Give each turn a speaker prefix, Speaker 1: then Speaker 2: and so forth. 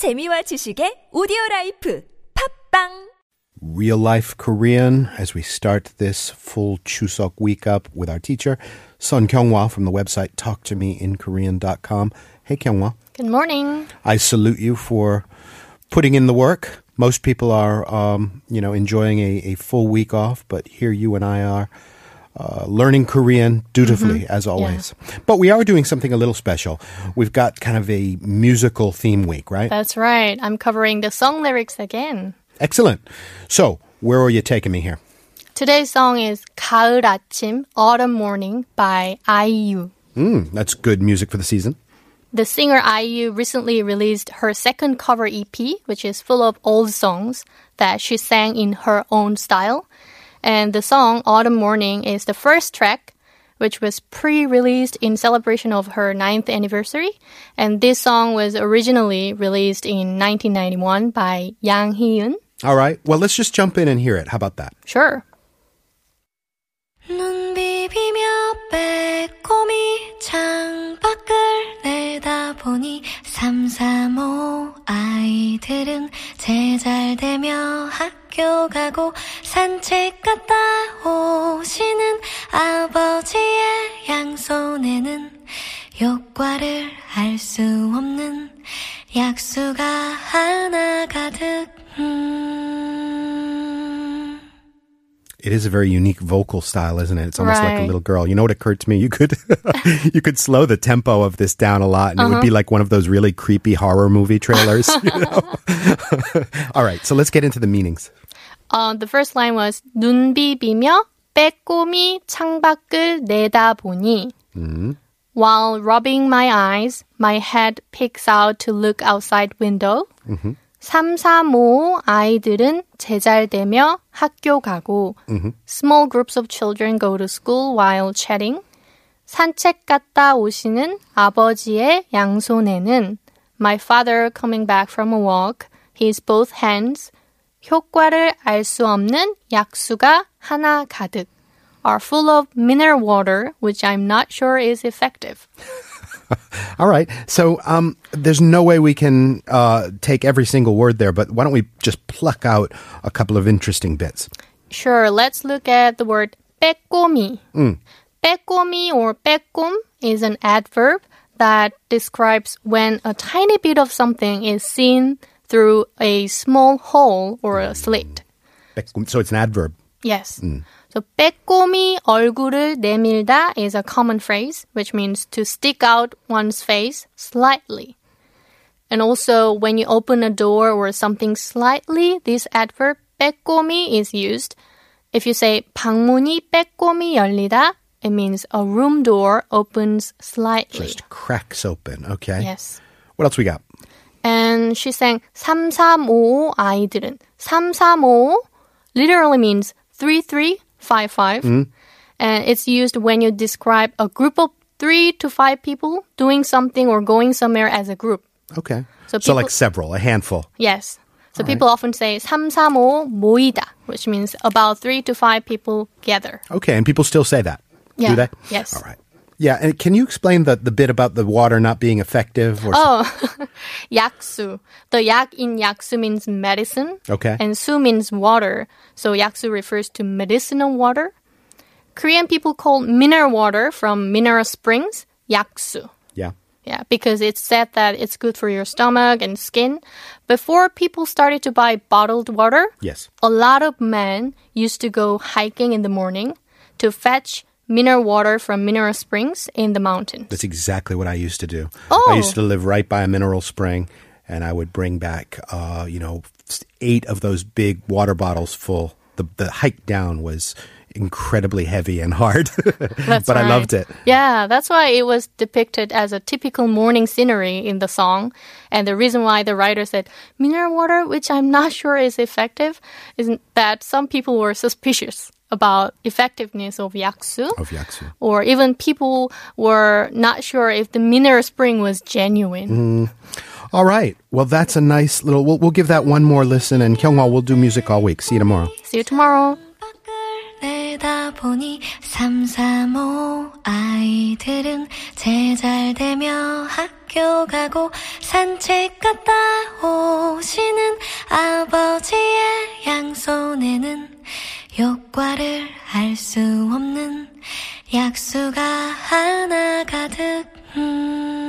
Speaker 1: 재미와 지식의 오디오 라이프 팟빵
Speaker 2: Real Life Korean as we start this full Chuseok week up with our teacher Sun Kyunghwa from the website talktomeinkorean.com. Hey Kyunghwa.
Speaker 3: Good morning.
Speaker 2: I salute you for putting in the work. Most people are, um, you know, enjoying a, a full week off, but here you and I are uh, learning Korean dutifully, as always. But we are doing something a little special. We've got kind of a musical theme week, right?
Speaker 3: That's right. I'm covering the song lyrics again.
Speaker 2: Excellent. So, where are you taking me here?
Speaker 3: Today's song is 가을 아침, Autumn Morning by IU.
Speaker 2: Mm, that's good music for the season.
Speaker 3: The singer IU recently released her second cover EP, which is full of old songs that she sang in her own style. And the song Autumn Morning is the first track, which was pre-released in celebration of her ninth anniversary. And this song was originally released in 1991 by Yang Hee-eun.
Speaker 2: All right. Well, let's just jump in and hear it. How about that?
Speaker 3: Sure.
Speaker 4: 눈 비비며 빼꼼히 창밖을 내다보니 삼삼오 아이들은 제잘되며 학교 가고 산책 갔다 오시는 아버지의 양손에는 효과를 알 수 없는 약수가 하나 가득 음.
Speaker 2: It is a very unique vocal style, isn't it? It's almost like a
Speaker 3: Right.
Speaker 2: little girl. You know what occurred to me? You could you could slow the tempo of this down a lot, and it would be like one of those really creepy horror movie trailers. you know? All right, so let's get into the meanings.
Speaker 3: Uh, the first line was 눈 비비며 빼꼼히 창밖을 내다보니 While rubbing my eyes, my head peeks out to look outside window. 335 아이들은 제잘되며 학교 가고 Small groups of children go to school while chatting. 산책 갔다 오시는 아버지의 양손에는 My father coming back from a walk, his both hands 효과를 알 수 없는 약수가 하나 가득 are full of mineral water, which I'm not sure is effective.
Speaker 2: All right, so um, there's no way we can uh, take every single word there, but why don't we just pluck out a couple of interesting bits?
Speaker 3: Sure, let's look at the word 빼꼼이. 빼꼼이 or 빼꼼 is an adverb that describes when a tiny bit of something is seen through a small hole or a slit.
Speaker 2: So it's an adverb.
Speaker 3: Yes. So 빼꼼히 얼굴을 내밀다 is a common phrase which means to stick out one's face slightly. And also when you open a door or something slightly, this adverb 빼꼼히 is used. If you say 방문이 빼꼼히 열리다, it means a room door opens slightly.
Speaker 2: Just cracks open. Okay.
Speaker 3: Yes.
Speaker 2: What else we got?
Speaker 3: And she sang 335 아이들은 335 literally means 3355 and it's used when you describe a group of 3 to 5 people doing something or going somewhere as a group.
Speaker 2: Okay.
Speaker 3: So
Speaker 2: So, like
Speaker 3: people-
Speaker 2: several, a handful.
Speaker 3: Yes. So people often say 335 모이다 which means about 3 to 5 people gather.
Speaker 2: Okay, and people still say that.
Speaker 3: Yeah.
Speaker 2: Do they?
Speaker 3: Yes.
Speaker 2: All right. Yeah, and can you explain the, the bit about the water not being effective? Or
Speaker 3: oh, yaksu. The yak in yaksu means medicine.
Speaker 2: Okay.
Speaker 3: And su means water. So yaksu refers to medicinal water. Korean people call mineral water from mineral springs yaksu.
Speaker 2: Yeah.
Speaker 3: Yeah, because it's said that it's good for your stomach and skin. Before people started to buy bottled water,
Speaker 2: yes,
Speaker 3: a lot of men used to go hiking in the morning to fetch mineral water from mineral springs in the mountains.
Speaker 2: That's exactly what I used to do.
Speaker 3: Oh.
Speaker 2: I used to live right by a mineral spring, and I would bring back, uh, you know, eight of those big water bottles full. The the hike down was incredibly heavy and hard, but I loved it.
Speaker 3: Yeah, that's why it was depicted as a typical morning scenery in the song. And the reason why the writer said mineral water, which I'm not sure is effective, is that some people were suspicious about effectiveness of yaksu.
Speaker 2: Of yaksu.
Speaker 3: Or even people were not sure if the mineral spring was genuine. Mm.
Speaker 2: All right. Well, that's a nice little. We'll, we'll give that one more listen, and Kyunghwa, we'll do music all week. See you tomorrow.
Speaker 3: See you tomorrow.
Speaker 4: 보니 335 아이들은 제잘되며 학교 가고 산책 갔다 오시는 아버지의 양손에는 효과를 알 수 없는 약수가 하나 가득 음.